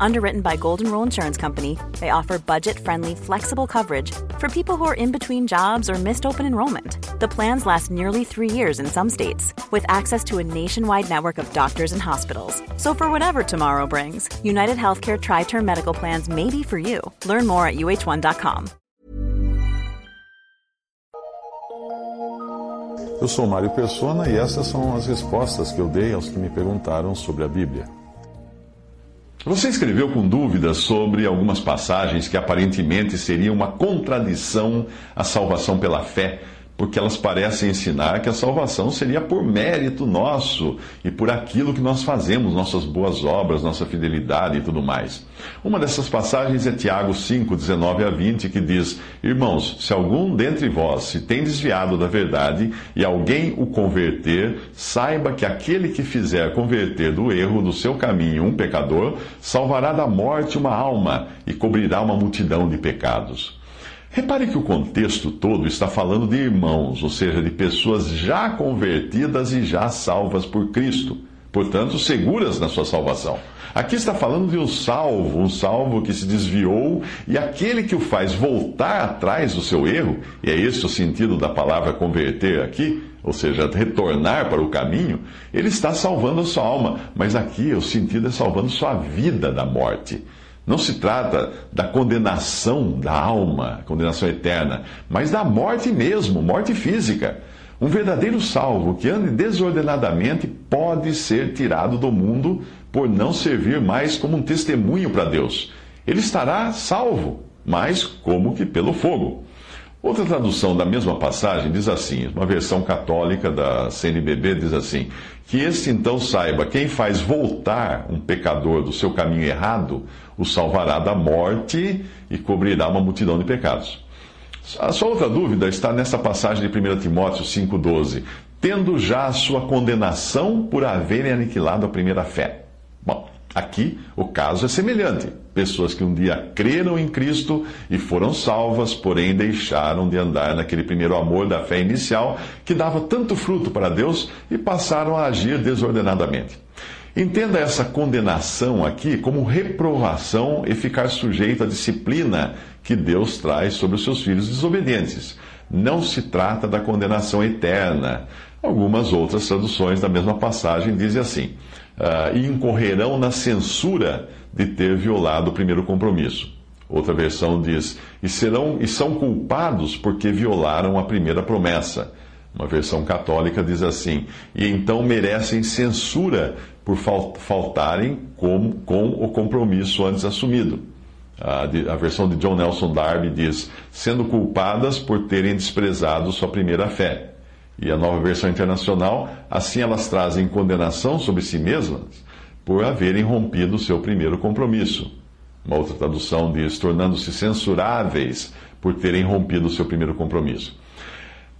Underwritten by Golden Rule Insurance Company, they offer budget friendly, flexible coverage for people who are in between jobs or missed open enrollment. The plans last nearly three years in some states, with access to a nationwide network of doctors and hospitals. So, for whatever tomorrow brings, United Healthcare Tri Term Medical Plans may be for you. Learn more at uh1.com. Eu sou Mário Persona e essas são as respostas que eu dei aos que me perguntaram sobre a Bíblia. Você escreveu com dúvidas sobre algumas passagens que aparentemente seriam uma contradição à salvação pela fé porque elas parecem ensinar que a salvação seria por mérito nosso e por aquilo que nós fazemos, nossas boas obras, nossa fidelidade e tudo mais. Uma dessas passagens é Tiago 5, 19 a 20, que diz: Irmãos, se algum dentre vós se tem desviado da verdade e alguém o converter, saiba que aquele que fizer converter do erro do seu caminho um pecador, salvará da morte uma alma e cobrirá uma multidão de pecados. Repare que o contexto todo está falando de irmãos, ou seja, de pessoas já convertidas e já salvas por Cristo, portanto, seguras na sua salvação. Aqui está falando de um salvo, um salvo que se desviou e aquele que o faz voltar atrás do seu erro, e é esse o sentido da palavra converter aqui, ou seja, retornar para o caminho, ele está salvando a sua alma, mas aqui o sentido é salvando sua vida da morte. Não se trata da condenação da alma, condenação eterna, mas da morte mesmo, morte física. Um verdadeiro salvo que ande desordenadamente pode ser tirado do mundo por não servir mais como um testemunho para Deus. Ele estará salvo, mas como que pelo fogo. Outra tradução da mesma passagem diz assim, uma versão católica da CNBB diz assim: que este então saiba, quem faz voltar um pecador do seu caminho errado, o salvará da morte e cobrirá uma multidão de pecados. A sua outra dúvida está nessa passagem de 1 Timóteo 5,12, tendo já a sua condenação por haverem aniquilado a primeira fé. Bom, Aqui o caso é semelhante. Pessoas que um dia creram em Cristo e foram salvas, porém deixaram de andar naquele primeiro amor da fé inicial que dava tanto fruto para Deus e passaram a agir desordenadamente. Entenda essa condenação aqui como reprovação e ficar sujeito à disciplina que Deus traz sobre os seus filhos desobedientes. Não se trata da condenação eterna. Algumas outras traduções da mesma passagem dizem assim uh, e incorrerão na censura de ter violado o primeiro compromisso. Outra versão diz: e serão e são culpados porque violaram a primeira promessa. Uma versão católica diz assim: e então merecem censura por faltarem com, com o compromisso antes assumido. A, a, versão de John Nelson Darby diz: sendo culpadas por terem desprezado sua primeira fé. E a nova versão internacional, assim elas trazem condenação sobre si mesmas por haverem rompido seu primeiro compromisso. Uma outra tradução diz, tornando-se censuráveis por terem rompido seu primeiro compromisso.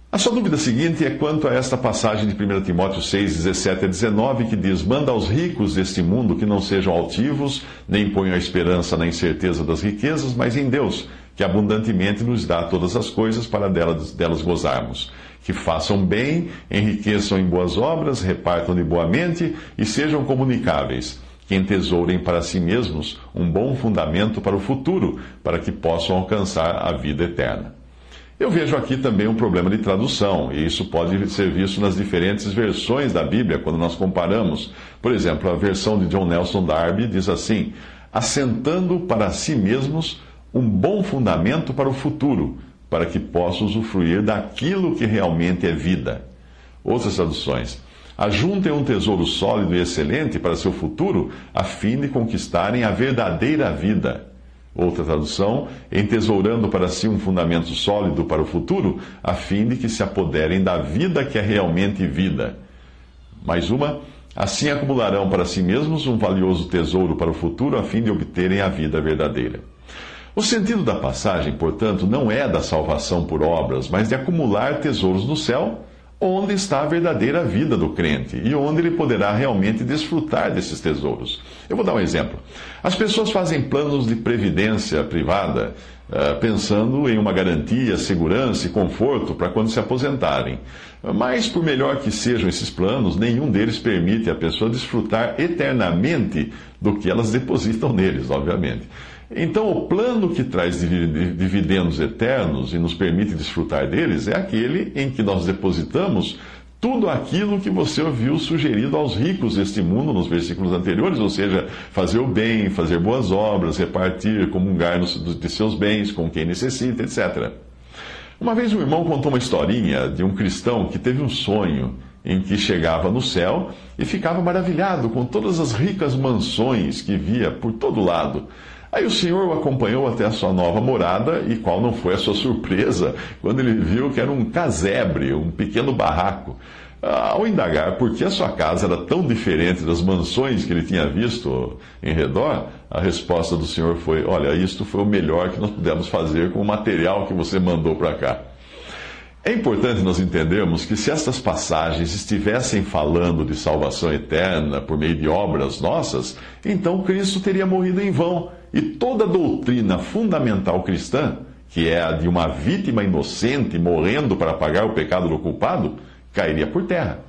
A sua dúvida seguinte é quanto a esta passagem de 1 Timóteo 6, 17 a 19, que diz: Manda aos ricos deste mundo que não sejam altivos, nem ponham a esperança na incerteza das riquezas, mas em Deus, que abundantemente nos dá todas as coisas para delas, delas gozarmos que façam bem, enriqueçam em boas obras, repartam de boa mente e sejam comunicáveis, que entesourem para si mesmos um bom fundamento para o futuro, para que possam alcançar a vida eterna. Eu vejo aqui também um problema de tradução, e isso pode ser visto nas diferentes versões da Bíblia, quando nós comparamos. Por exemplo, a versão de John Nelson Darby diz assim: assentando para si mesmos um bom fundamento para o futuro, para que possa usufruir daquilo que realmente é vida. Outras traduções. Ajuntem um tesouro sólido e excelente para seu futuro, a fim de conquistarem a verdadeira vida. Outra tradução, entesourando para si um fundamento sólido para o futuro, a fim de que se apoderem da vida que é realmente vida. Mais uma, assim acumularão para si mesmos um valioso tesouro para o futuro, a fim de obterem a vida verdadeira. O sentido da passagem, portanto, não é da salvação por obras, mas de acumular tesouros no céu, onde está a verdadeira vida do crente e onde ele poderá realmente desfrutar desses tesouros. Eu vou dar um exemplo. As pessoas fazem planos de previdência privada uh, pensando em uma garantia, segurança e conforto para quando se aposentarem. Mas, por melhor que sejam esses planos, nenhum deles permite a pessoa desfrutar eternamente do que elas depositam neles, obviamente. Então, o plano que traz dividendos eternos e nos permite desfrutar deles é aquele em que nós depositamos tudo aquilo que você ouviu sugerido aos ricos deste mundo nos versículos anteriores, ou seja, fazer o bem, fazer boas obras, repartir, comungar de seus bens com quem necessita, etc. Uma vez um irmão contou uma historinha de um cristão que teve um sonho em que chegava no céu e ficava maravilhado com todas as ricas mansões que via por todo lado. Aí o Senhor o acompanhou até a sua nova morada, e qual não foi a sua surpresa quando ele viu que era um casebre, um pequeno barraco. Ao indagar por que a sua casa era tão diferente das mansões que ele tinha visto em redor, a resposta do Senhor foi: Olha, isto foi o melhor que nós pudemos fazer com o material que você mandou para cá. É importante nós entendermos que se estas passagens estivessem falando de salvação eterna por meio de obras nossas, então Cristo teria morrido em vão e toda a doutrina fundamental cristã, que é a de uma vítima inocente morrendo para pagar o pecado do culpado, cairia por terra.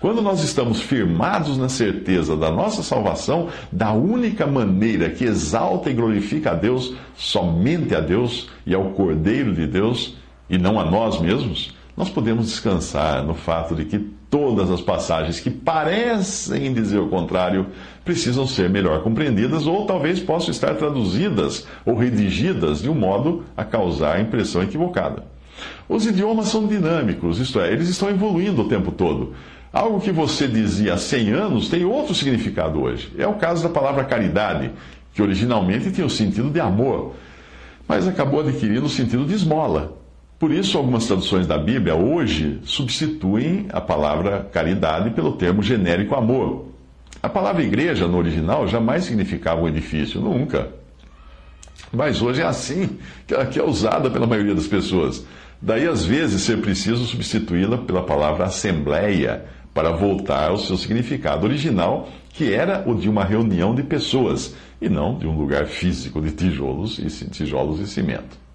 Quando nós estamos firmados na certeza da nossa salvação, da única maneira que exalta e glorifica a Deus, somente a Deus e ao Cordeiro de Deus, e não a nós mesmos, nós podemos descansar no fato de que todas as passagens que parecem dizer o contrário precisam ser melhor compreendidas ou talvez possam estar traduzidas ou redigidas de um modo a causar a impressão equivocada. Os idiomas são dinâmicos, isto é, eles estão evoluindo o tempo todo. Algo que você dizia há 100 anos tem outro significado hoje. É o caso da palavra caridade, que originalmente tinha o sentido de amor, mas acabou adquirindo o sentido de esmola. Por isso, algumas traduções da Bíblia hoje substituem a palavra caridade pelo termo genérico amor. A palavra igreja, no original, jamais significava um edifício, nunca. Mas hoje é assim que é usada pela maioria das pessoas. Daí, às vezes, ser preciso substituí-la pela palavra assembleia para voltar ao seu significado original, que era o de uma reunião de pessoas, e não de um lugar físico de tijolos e, tijolos e cimento.